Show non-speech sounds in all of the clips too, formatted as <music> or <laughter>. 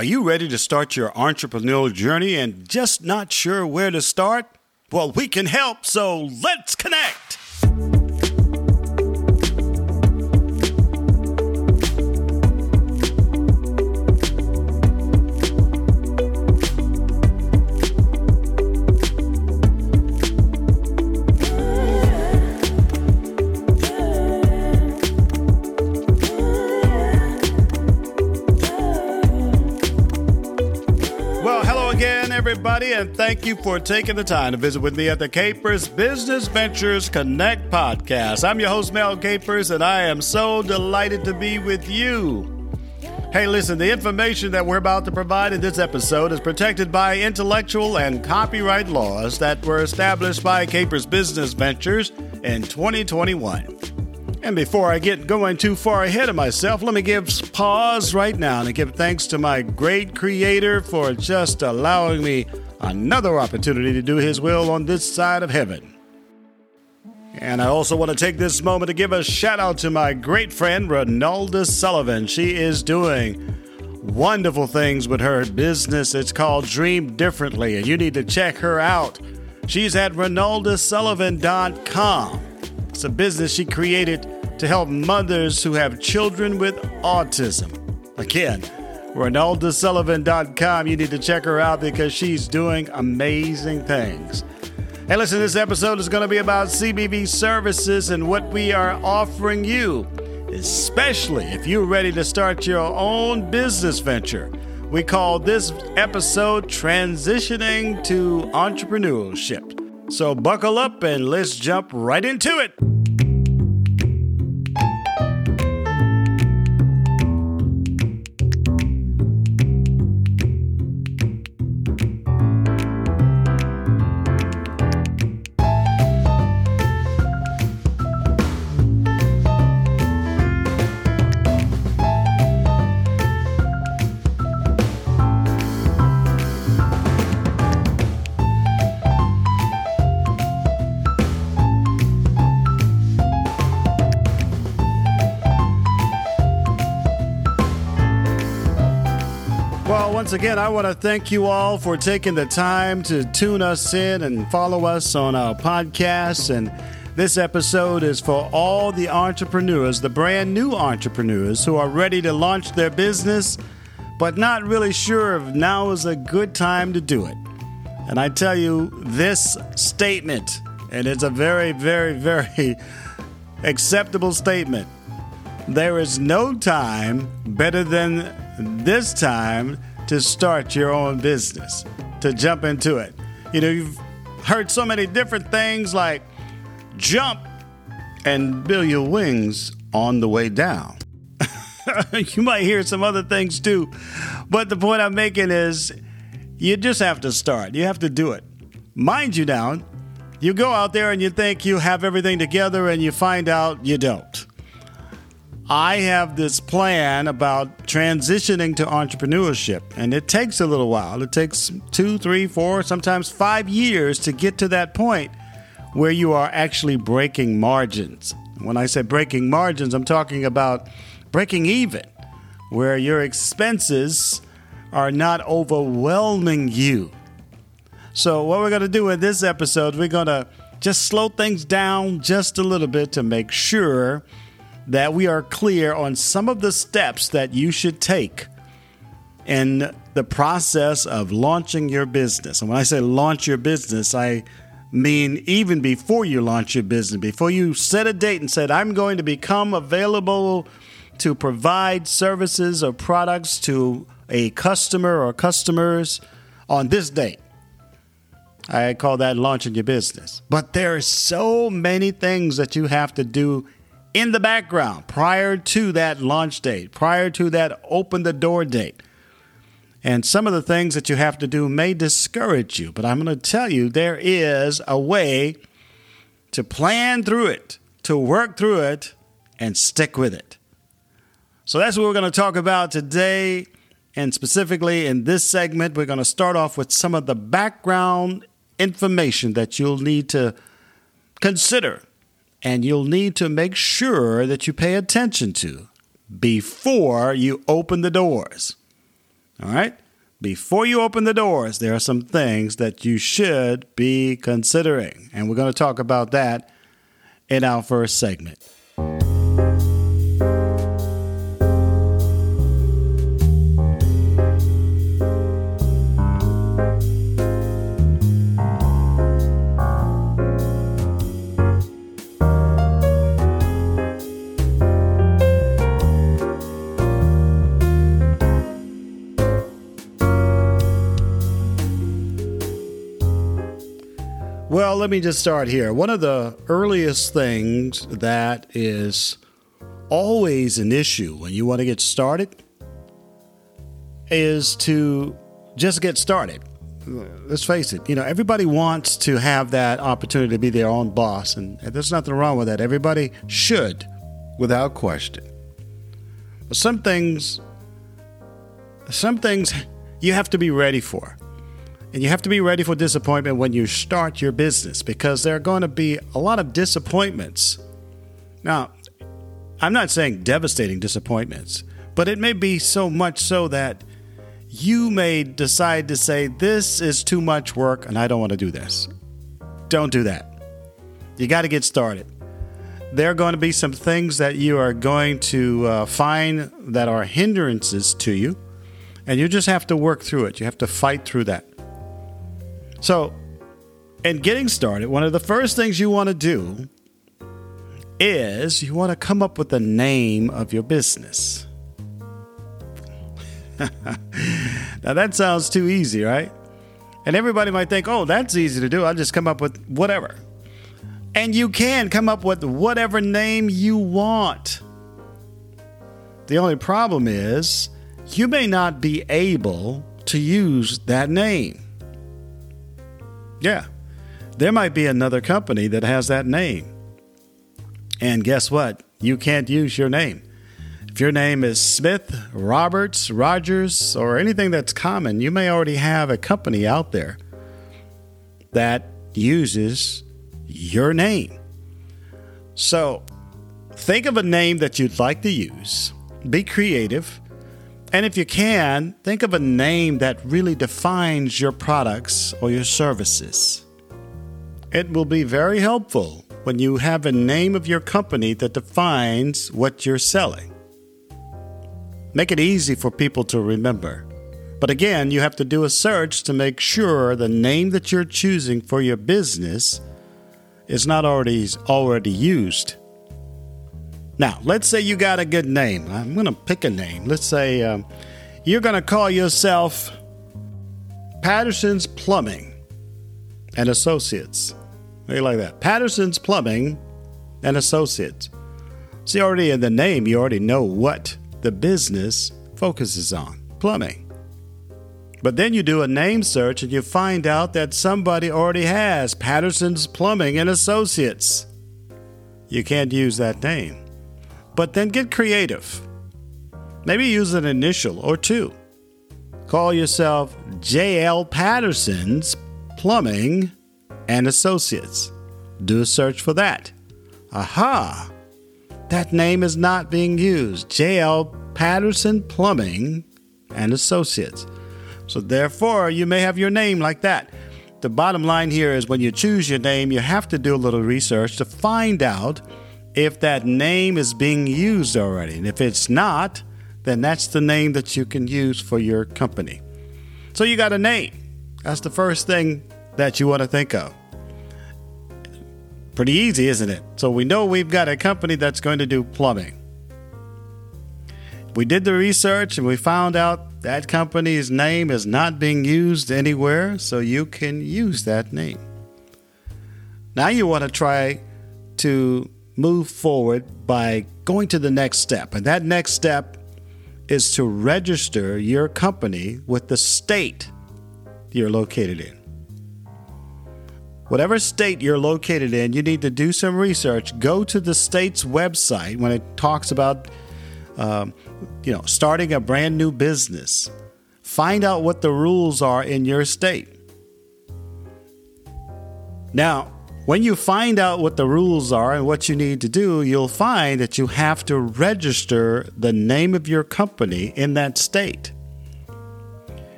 Are you ready to start your entrepreneurial journey and just not sure where to start? Well, we can help, so let's connect. And thank you for taking the time to visit with me at the Capers Business Ventures Connect podcast. I'm your host, Mel Capers, and I am so delighted to be with you. Hey, listen, the information that we're about to provide in this episode is protected by intellectual and copyright laws that were established by Capers Business Ventures in 2021. And before I get going too far ahead of myself, let me give pause right now and give thanks to my great creator for just allowing me another opportunity to do his will on this side of heaven. And I also want to take this moment to give a shout out to my great friend Ronalda Sullivan. She is doing wonderful things with her business. It's called Dream Differently, and you need to check her out. She's at ronaldasullivan.com. It's a business she created to help mothers who have children with autism. Again, ronaldasullivan.com. You need to check her out because she's doing amazing things. Hey, listen, this episode is going to be about CBV services and what we are offering you, especially if you're ready to start your own business venture. We call this episode Transitioning to Entrepreneurship. So buckle up and let's jump right into it. Once again, I want to thank you all for taking the time to tune us in and follow us on our podcast. And this episode is for all the entrepreneurs, the brand new entrepreneurs who are ready to launch their business, but not really sure if now is a good time to do it. And I tell you this statement, and it's a very, very, very <laughs> acceptable statement. There is no time better than this time to start your own business, to jump into it. You know, you've heard so many different things like jump and build your wings on the way down. <laughs> you might hear some other things too, but the point I'm making is you just have to start. You have to do it. Mind you, now, you go out there and you think you have everything together and you find out you don't. I have this plan about transitioning to entrepreneurship, and it takes a little while. It takes two, three, four, sometimes five years to get to that point where you are actually breaking margins. When I say breaking margins, I'm talking about breaking even, where your expenses are not overwhelming you. So, what we're going to do in this episode, we're going to just slow things down just a little bit to make sure that we are clear on some of the steps that you should take in the process of launching your business. And when I say launch your business, I mean even before you launch your business, before you set a date and said, I'm going to become available to provide services or products to a customer or customers on this date. I call that launching your business. But there are so many things that you have to do in the background prior to that launch date, prior to that open the door date. And some of the things that you have to do may discourage you, but I'm going to tell you there is a way to plan through it, to work through it, and stick with it. So that's what we're going to talk about today. And specifically in this segment, we're going to start off with some of the background information that you'll need to consider and you'll need to make sure that you pay attention to before you open the doors. All right? Before you open the doors, there are some things that you should be considering. And we're going to talk about that in our first segment. Let me just start here. One of the earliest things that is always an issue when you want to get started is to just get started. Let's face it, you know, everybody wants to have that opportunity to be their own boss, and there's nothing wrong with that. Everybody should, without question. But some things, some things you have to be ready for. And you have to be ready for disappointment when you start your business because there are going to be a lot of disappointments. Now, I'm not saying devastating disappointments, but it may be so much so that you may decide to say, This is too much work and I don't want to do this. Don't do that. You got to get started. There are going to be some things that you are going to uh, find that are hindrances to you, and you just have to work through it. You have to fight through that. So, in getting started, one of the first things you want to do is you want to come up with the name of your business. <laughs> now, that sounds too easy, right? And everybody might think, oh, that's easy to do. I'll just come up with whatever. And you can come up with whatever name you want. The only problem is you may not be able to use that name. Yeah. There might be another company that has that name. And guess what? You can't use your name. If your name is Smith, Roberts, Rogers, or anything that's common, you may already have a company out there that uses your name. So think of a name that you'd like to use, be creative, and if you can, think of a name that really defines your products or your services. It will be very helpful when you have a name of your company that defines what you're selling. Make it easy for people to remember. But again, you have to do a search to make sure the name that you're choosing for your business is not already already used. Now, let's say you got a good name. I'm going to pick a name. Let's say um, you're going to call yourself Patterson's Plumbing and Associates. Maybe like that. Patterson's Plumbing and Associates. See, already in the name, you already know what the business focuses on plumbing. But then you do a name search and you find out that somebody already has Patterson's Plumbing and Associates. You can't use that name but then get creative. Maybe use an initial or two. Call yourself J.L. Patterson's Plumbing and Associates. Do a search for that. Aha! That name is not being used. J.L. Patterson Plumbing and Associates. So, therefore, you may have your name like that. The bottom line here is when you choose your name, you have to do a little research to find out if that name is being used already. And if it's not, then that's the name that you can use for your company. So you got a name. That's the first thing that you want to think of. Pretty easy, isn't it? So we know we've got a company that's going to do plumbing. We did the research and we found out that company's name is not being used anywhere, so you can use that name. Now you want to try to move forward by going to the next step. And that next step is to register your company with the state you're located in. Whatever state you're located in, you need to do some research. Go to the state's website when it talks about, um, you know, starting a brand new business. Find out what the rules are in your state. Now, when you find out what the rules are and what you need to do, you'll find that you have to register the name of your company in that state.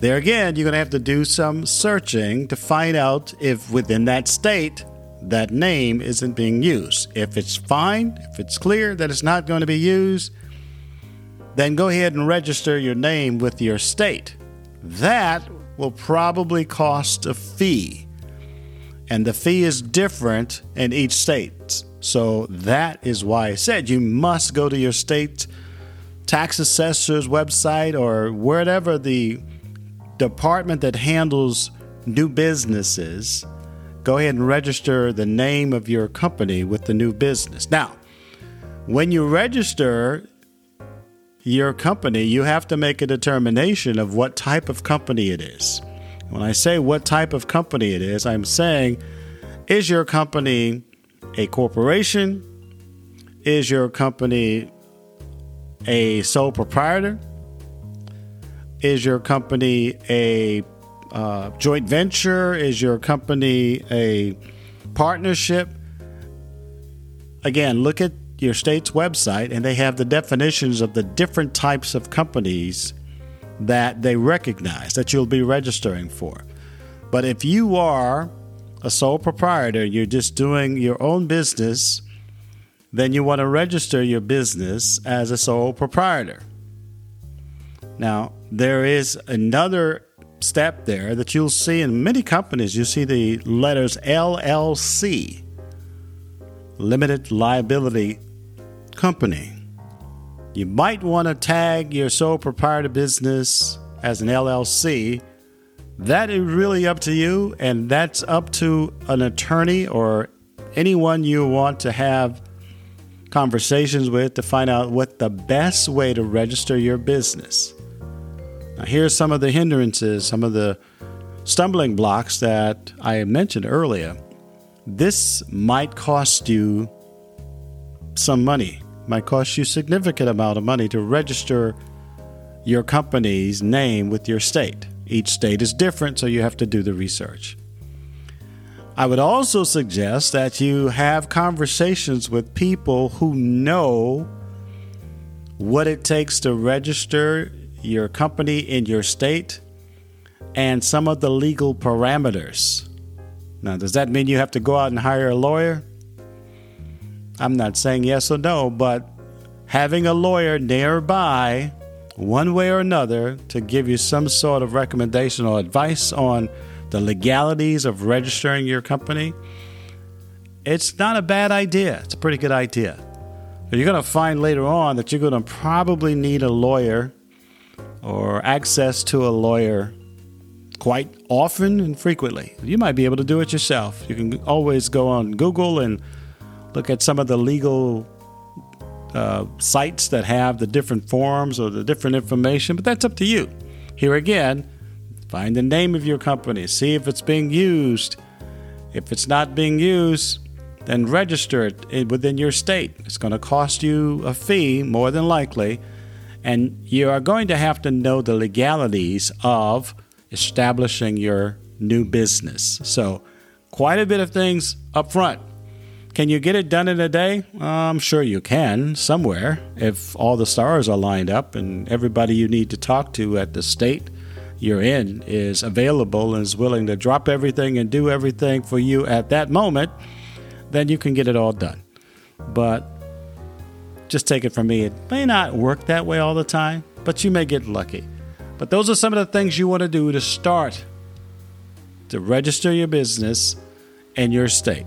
There again, you're going to have to do some searching to find out if within that state that name isn't being used. If it's fine, if it's clear that it's not going to be used, then go ahead and register your name with your state. That will probably cost a fee. And the fee is different in each state. So that is why I said you must go to your state tax assessor's website or wherever the department that handles new businesses. Go ahead and register the name of your company with the new business. Now, when you register your company, you have to make a determination of what type of company it is. When I say what type of company it is, I'm saying, is your company a corporation? Is your company a sole proprietor? Is your company a uh, joint venture? Is your company a partnership? Again, look at your state's website and they have the definitions of the different types of companies that they recognize that you'll be registering for. But if you are a sole proprietor, you're just doing your own business, then you want to register your business as a sole proprietor. Now, there is another step there that you'll see in many companies. You see the letters LLC, Limited Liability Company. You might want to tag your sole proprietor business as an LLC. That is really up to you, and that's up to an attorney or anyone you want to have conversations with to find out what the best way to register your business. Now, here's some of the hindrances, some of the stumbling blocks that I mentioned earlier. This might cost you some money might cost you significant amount of money to register your company's name with your state. Each state is different, so you have to do the research. I would also suggest that you have conversations with people who know what it takes to register your company in your state and some of the legal parameters. Now, does that mean you have to go out and hire a lawyer? I'm not saying yes or no, but having a lawyer nearby, one way or another, to give you some sort of recommendation or advice on the legalities of registering your company, it's not a bad idea. It's a pretty good idea. But you're going to find later on that you're going to probably need a lawyer or access to a lawyer quite often and frequently. You might be able to do it yourself. You can always go on Google and look at some of the legal uh, sites that have the different forms or the different information, but that's up to you. Here again, find the name of your company, see if it's being used. If it's not being used, then register it within your state. It's going to cost you a fee, more than likely, and you are going to have to know the legalities of establishing your new business. So, quite a bit of things up front. Can you get it done in a day? Uh, I'm sure you can somewhere if all the stars are lined up and everybody you need to talk to at the state you're in is available and is willing to drop everything and do everything for you at that moment, then you can get it all done. But just take it from me, it may not work that way all the time, but you may get lucky. But those are some of the things you want to do to start to register your business in your state.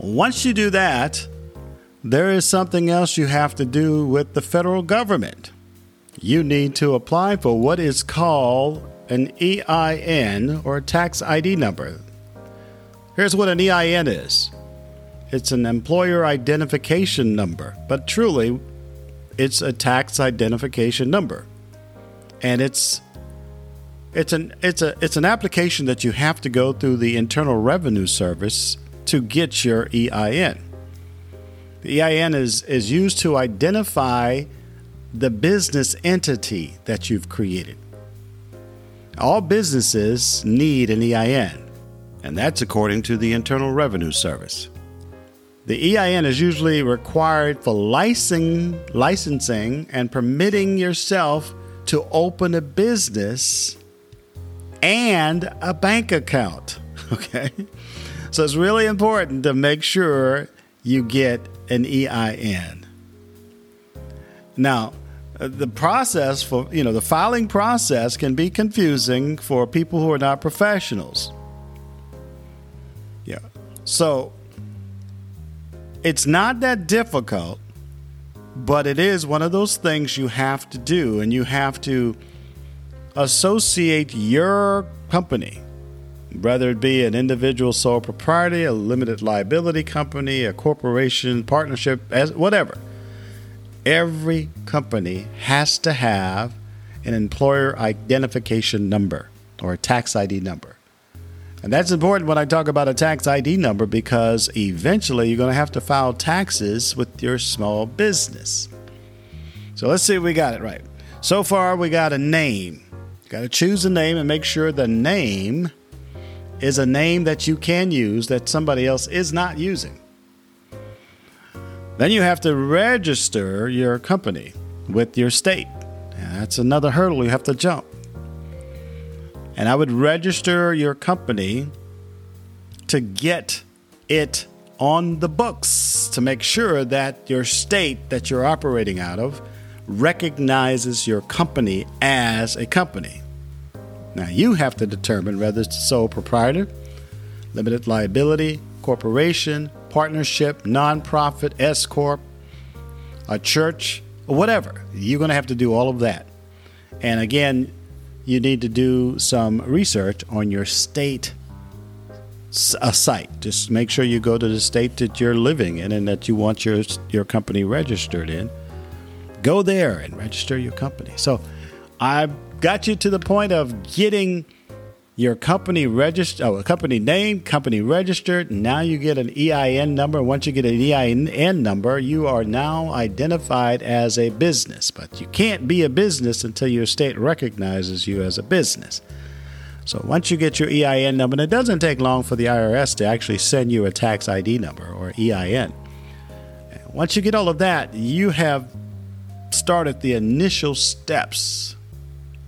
Once you do that, there is something else you have to do with the federal government. You need to apply for what is called an EIN or tax ID number. Here's what an EIN is it's an employer identification number, but truly, it's a tax identification number. And it's it's an it's a it's an application that you have to go through the Internal Revenue Service to get your EIN. The EIN is, is used to identify the business entity that you've created. All businesses need an EIN, and that's according to the Internal Revenue Service. The EIN is usually required for licensing, licensing and permitting yourself to open a business and a bank account. <laughs> Okay. So it's really important to make sure you get an EIN. Now, uh, the process for, you know, the filing process can be confusing for people who are not professionals. Yeah. So it's not that difficult, but it is one of those things you have to do, and you have to associate your company, whether it be an individual sole proprietor, a limited liability company, a corporation, partnership, as whatever. Every company has to have an employer identification number or a tax ID number. And that's important when I talk about a tax ID number because eventually you're going to have to file taxes with your small business. So let's see if we got it right. So far, we got a name. Got to choose a name and make sure the name is a name that you can use that somebody else is not using. Then you have to register your company with your state. And that's another hurdle you have to jump. And I would register your company to get it on the books to make sure that your state that you're operating out of recognizes your company as a company. Now, you have to determine whether it's sole proprietor, limited liability, corporation, partnership, nonprofit, S Corp, a church, or whatever. You're going to have to do all of that. And again, you need to do some research on your state a uh, site. Just make sure you go to the state that you're living in and that you want your your company registered in go there and register your company. So I got you to the point of getting your company registered, oh, a company name, company registered. Now you get an EIN number. Once you get an EIN number, you are now identified as a business. But you can't be a business until your state recognizes you as a business. So once you get your EIN number, and it doesn't take long for the IRS to actually send you a tax ID number or EIN. Once you get all of that, you have started the initial steps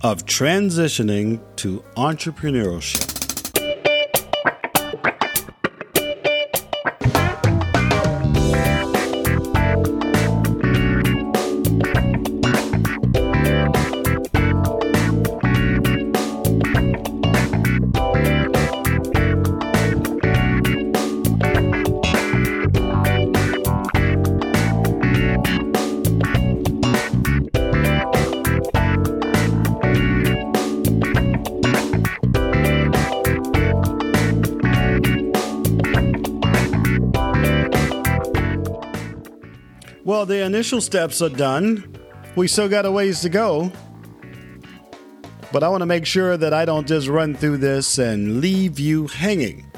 of transitioning to entrepreneurship. Initial steps are done. We still got a ways to go. But I want to make sure that I don't just run through this and leave you hanging.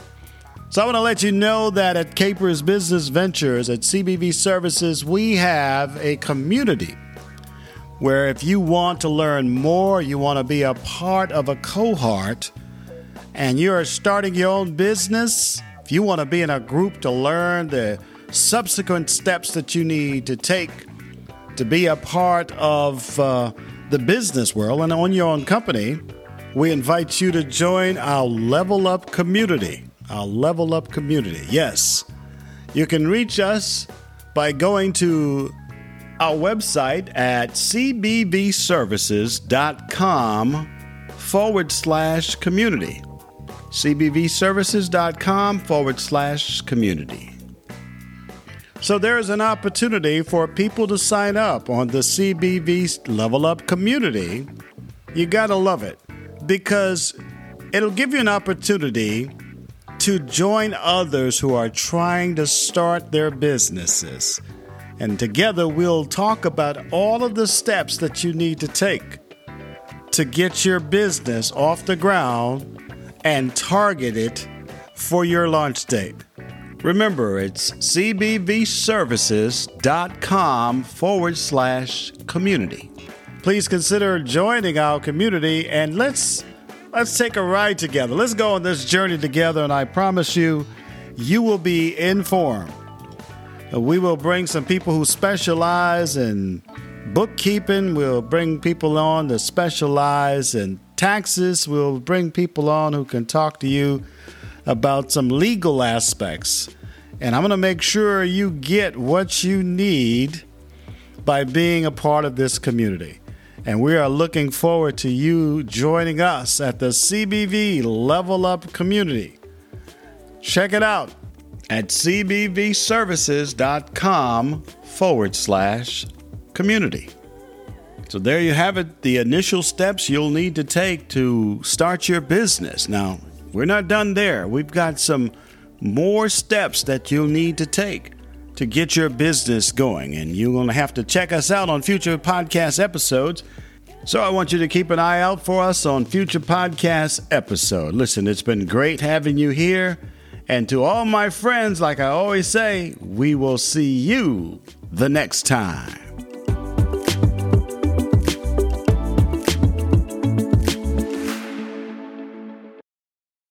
So I want to let you know that at Capers Business Ventures at CBV Services, we have a community where if you want to learn more, you want to be a part of a cohort, and you're starting your own business, if you want to be in a group to learn the subsequent steps that you need to take to be a part of uh, the business world and own your own company, we invite you to join our Level Up community. Our Level Up community. Yes, you can reach us by going to our website at cbvservices.com forward slash community. cbvservices.com forward slash community. So there's an opportunity for people to sign up on the CBV Level Up community. You got to love it because it'll give you an opportunity to join others who are trying to start their businesses. And together we'll talk about all of the steps that you need to take to get your business off the ground and target it for your launch date. Remember, it's cbvservices.com forward slash community. Please consider joining our community and let's let's take a ride together. Let's go on this journey together, and I promise you, you will be informed. We will bring some people who specialize in Bookkeeping We'll bring people on to specialize in taxes. We'll bring people on who can talk to you about some legal aspects. And I'm going to make sure you get what you need by being a part of this community. And we are looking forward to you joining us at the CBV Level Up Community. Check it out at cbvservices.com forward slash community. So there you have it, the initial steps you'll need to take to start your business. Now, we're not done there. We've got some more steps that you'll need to take to get your business going. And you're going to have to check us out on future podcast episodes. So I want you to keep an eye out for us on future podcast episode. Listen, it's been great having you here. And to all my friends, like I always say, we will see you the next time.